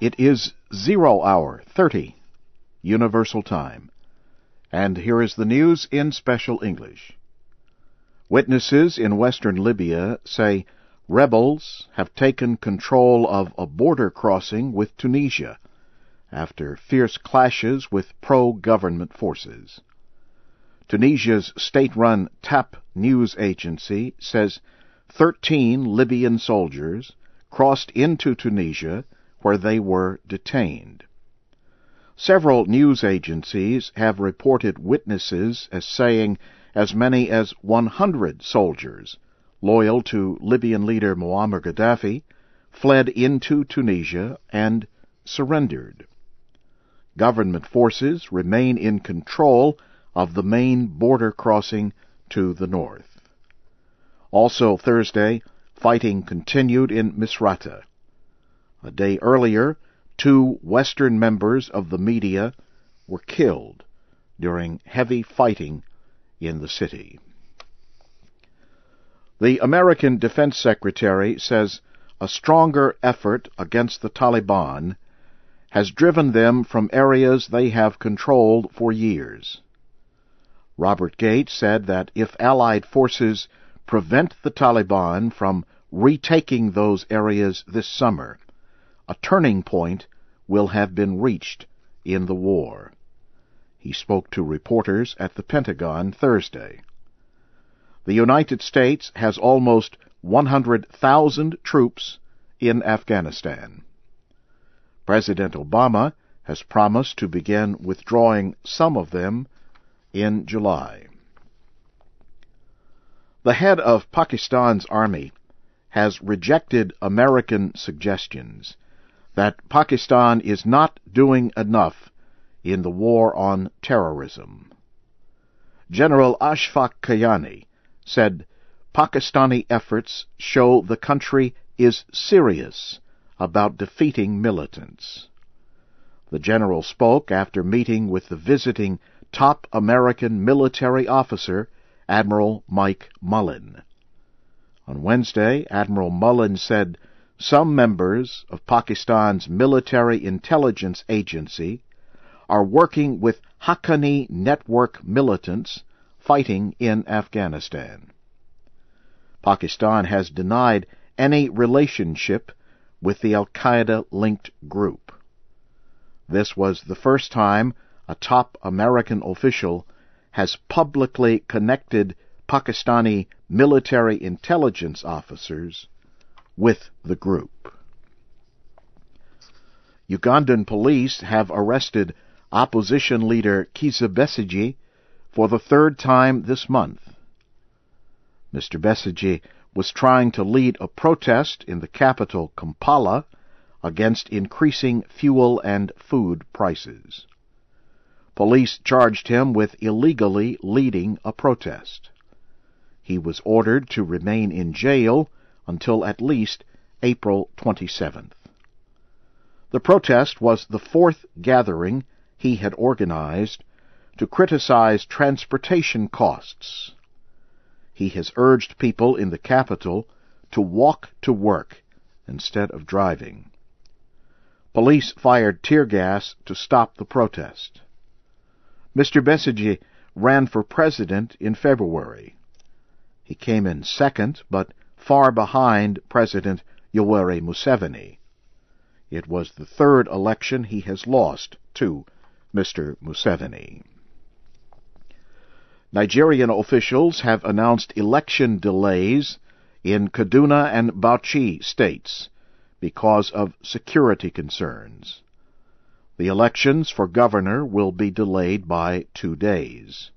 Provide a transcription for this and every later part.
It is zero hour thirty Universal Time. And here is the news in special English. Witnesses in western Libya say rebels have taken control of a border crossing with Tunisia after fierce clashes with pro-government forces. Tunisia's state-run TAP news agency says 13 Libyan soldiers crossed into Tunisia where they were detained. Several news agencies have reported witnesses as saying as many as 100 soldiers loyal to Libyan leader Muammar Gaddafi fled into Tunisia and surrendered. Government forces remain in control of the main border crossing to the north. Also Thursday, fighting continued in Misrata. A day earlier, two Western members of the media were killed during heavy fighting in the city. The American Defense Secretary says a stronger effort against the Taliban has driven them from areas they have controlled for years. Robert Gates said that if Allied forces prevent the Taliban from retaking those areas this summer, a turning point will have been reached in the war. He spoke to reporters at the Pentagon Thursday. The United States has almost 100,000 troops in Afghanistan. President Obama has promised to begin withdrawing some of them in July. The head of Pakistan's army has rejected American suggestions that Pakistan is not doing enough in the war on terrorism. General Ashfaq Kayani said Pakistani efforts show the country is serious about defeating militants. The general spoke after meeting with the visiting top American military officer, Admiral Mike Mullen. On Wednesday, Admiral Mullen said some members of Pakistan's military intelligence agency are working with Haqqani network militants fighting in Afghanistan. Pakistan has denied any relationship with the Al Qaeda linked group. This was the first time a top American official has publicly connected Pakistani military intelligence officers with the group. Ugandan police have arrested opposition leader Kizza Besigye for the third time this month. Mr. Besigye was trying to lead a protest in the capital Kampala against increasing fuel and food prices. Police charged him with illegally leading a protest. He was ordered to remain in jail until at least April 27th. The protest was the fourth gathering he had organized to criticize transportation costs he has urged people in the capital to walk to work instead of driving. Police fired tear gas to stop the protest. Mr. Besigye ran for president in February. He came in second, but far behind President Yoweri Museveni. It was the third election he has lost to Mr. Museveni. Nigerian officials have announced election delays in Kaduna and Bauchi states because of security concerns. The elections for governor will be delayed by two days.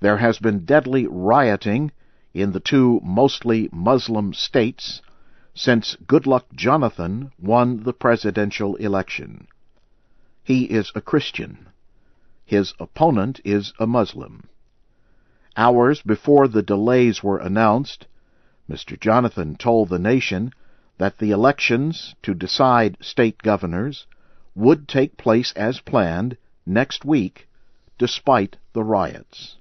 There has been deadly rioting in the two mostly Muslim states since Goodluck Jonathan won the presidential election. He is a Christian. His opponent is a Muslim. Hours before the delays were announced, Mr. Jonathan told the nation that the elections to decide state governors would take place as planned next week, despite the riots.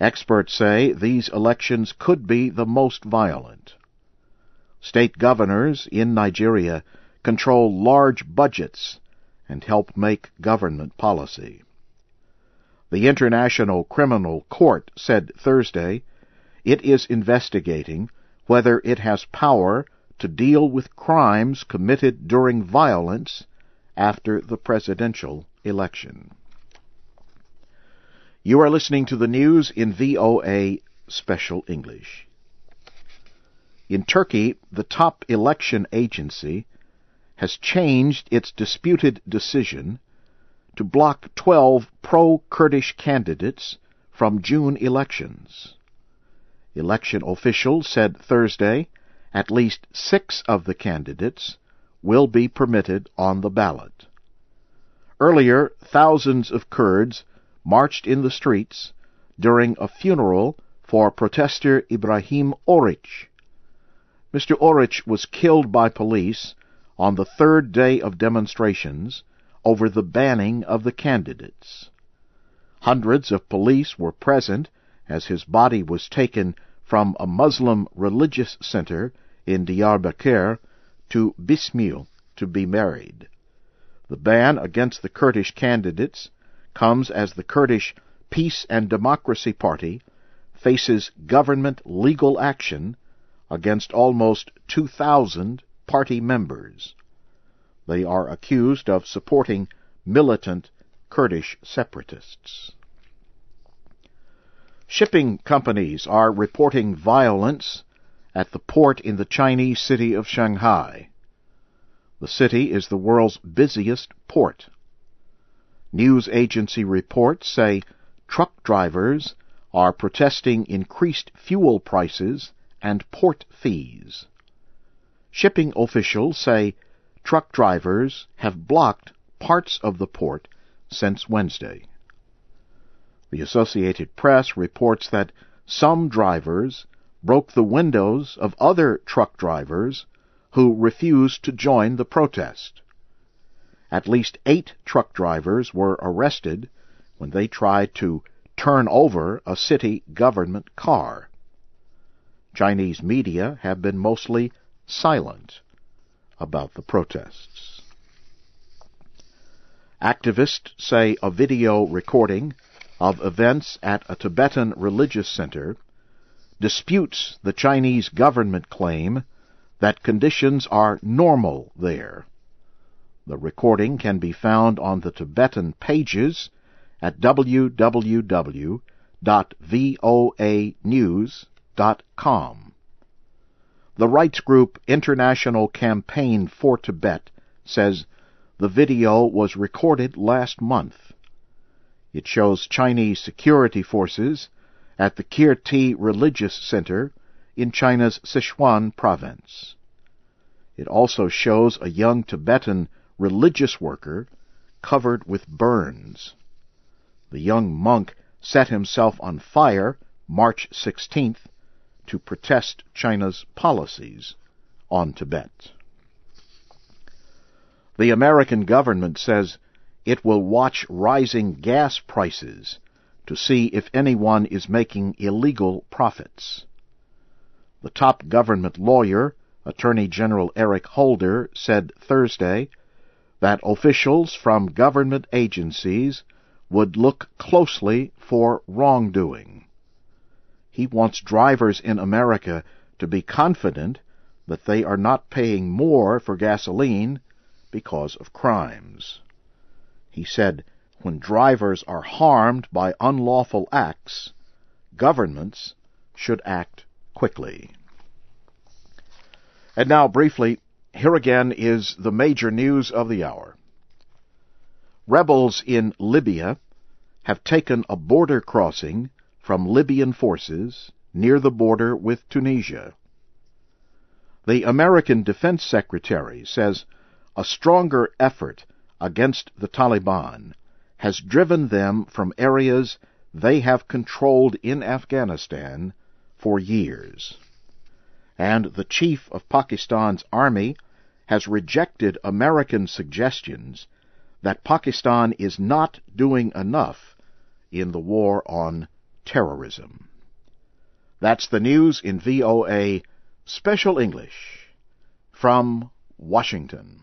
Experts say these elections could be the most violent. State governors in Nigeria control large budgets and help make government policy. The International Criminal Court said Thursday it is investigating whether it has power to deal with crimes committed during violence after the presidential election. You are listening to the news in VOA Special English. In Turkey, the top election agency has changed its disputed decision to block 12 pro-Kurdish candidates from June elections. Election officials said Thursday at least six of the candidates will be permitted on the ballot. Earlier, thousands of Kurds marched in the streets during a funeral for protester Ibrahim Oric, Mr. Oric was killed by police on the third day of demonstrations over the banning of the candidates. Hundreds of police were present as his body was taken from a Muslim religious center in Diyarbakir to Bismil to be married. The ban against the Kurdish candidates comes as the Kurdish Peace and Democracy Party faces government legal action against almost 2,000 party members. They are accused of supporting militant Kurdish separatists. Shipping companies are reporting violence at the port in the Chinese city of Shanghai. The city is the world's busiest port. News agency reports say truck drivers are protesting increased fuel prices and port fees. Shipping officials say truck drivers have blocked parts of the port since Wednesday. The Associated Press reports that some drivers broke the windows of other truck drivers who refused to join the protest. At least eight truck drivers were arrested when they tried to turn over a city government car. Chinese media have been mostly silent about the protests. Activists say a video recording of events at a Tibetan religious center disputes the Chinese government claim that conditions are normal there. The recording can be found on the Tibetan pages at www.voanews.com The rights group International Campaign for Tibet says the video was recorded last month. It shows Chinese security forces at the Kirti Religious Center in China's Sichuan province. It also shows a young Tibetan religious worker covered with burns. The young monk set himself on fire March 16th to protest China's policies on Tibet. The American government says it will watch rising gas prices to see if anyone is making illegal profits. The top government lawyer, Attorney General Eric Holder, said Thursday that officials from government agencies would look closely for wrongdoing. He wants drivers in America to be confident that they are not paying more for gasoline because of crimes. He said, when drivers are harmed by unlawful acts, governments should act quickly. And now, briefly, here again is the major news of the hour. Rebels in Libya have taken a border crossing from Libyan forces near the border with Tunisia. The American Defense Secretary says a stronger effort against the Taliban has driven them from areas they have controlled in Afghanistan for years. And the chief of Pakistan's army has rejected American suggestions that Pakistan is not doing enough in the war on terrorism. That's the news in VOA Special English from Washington.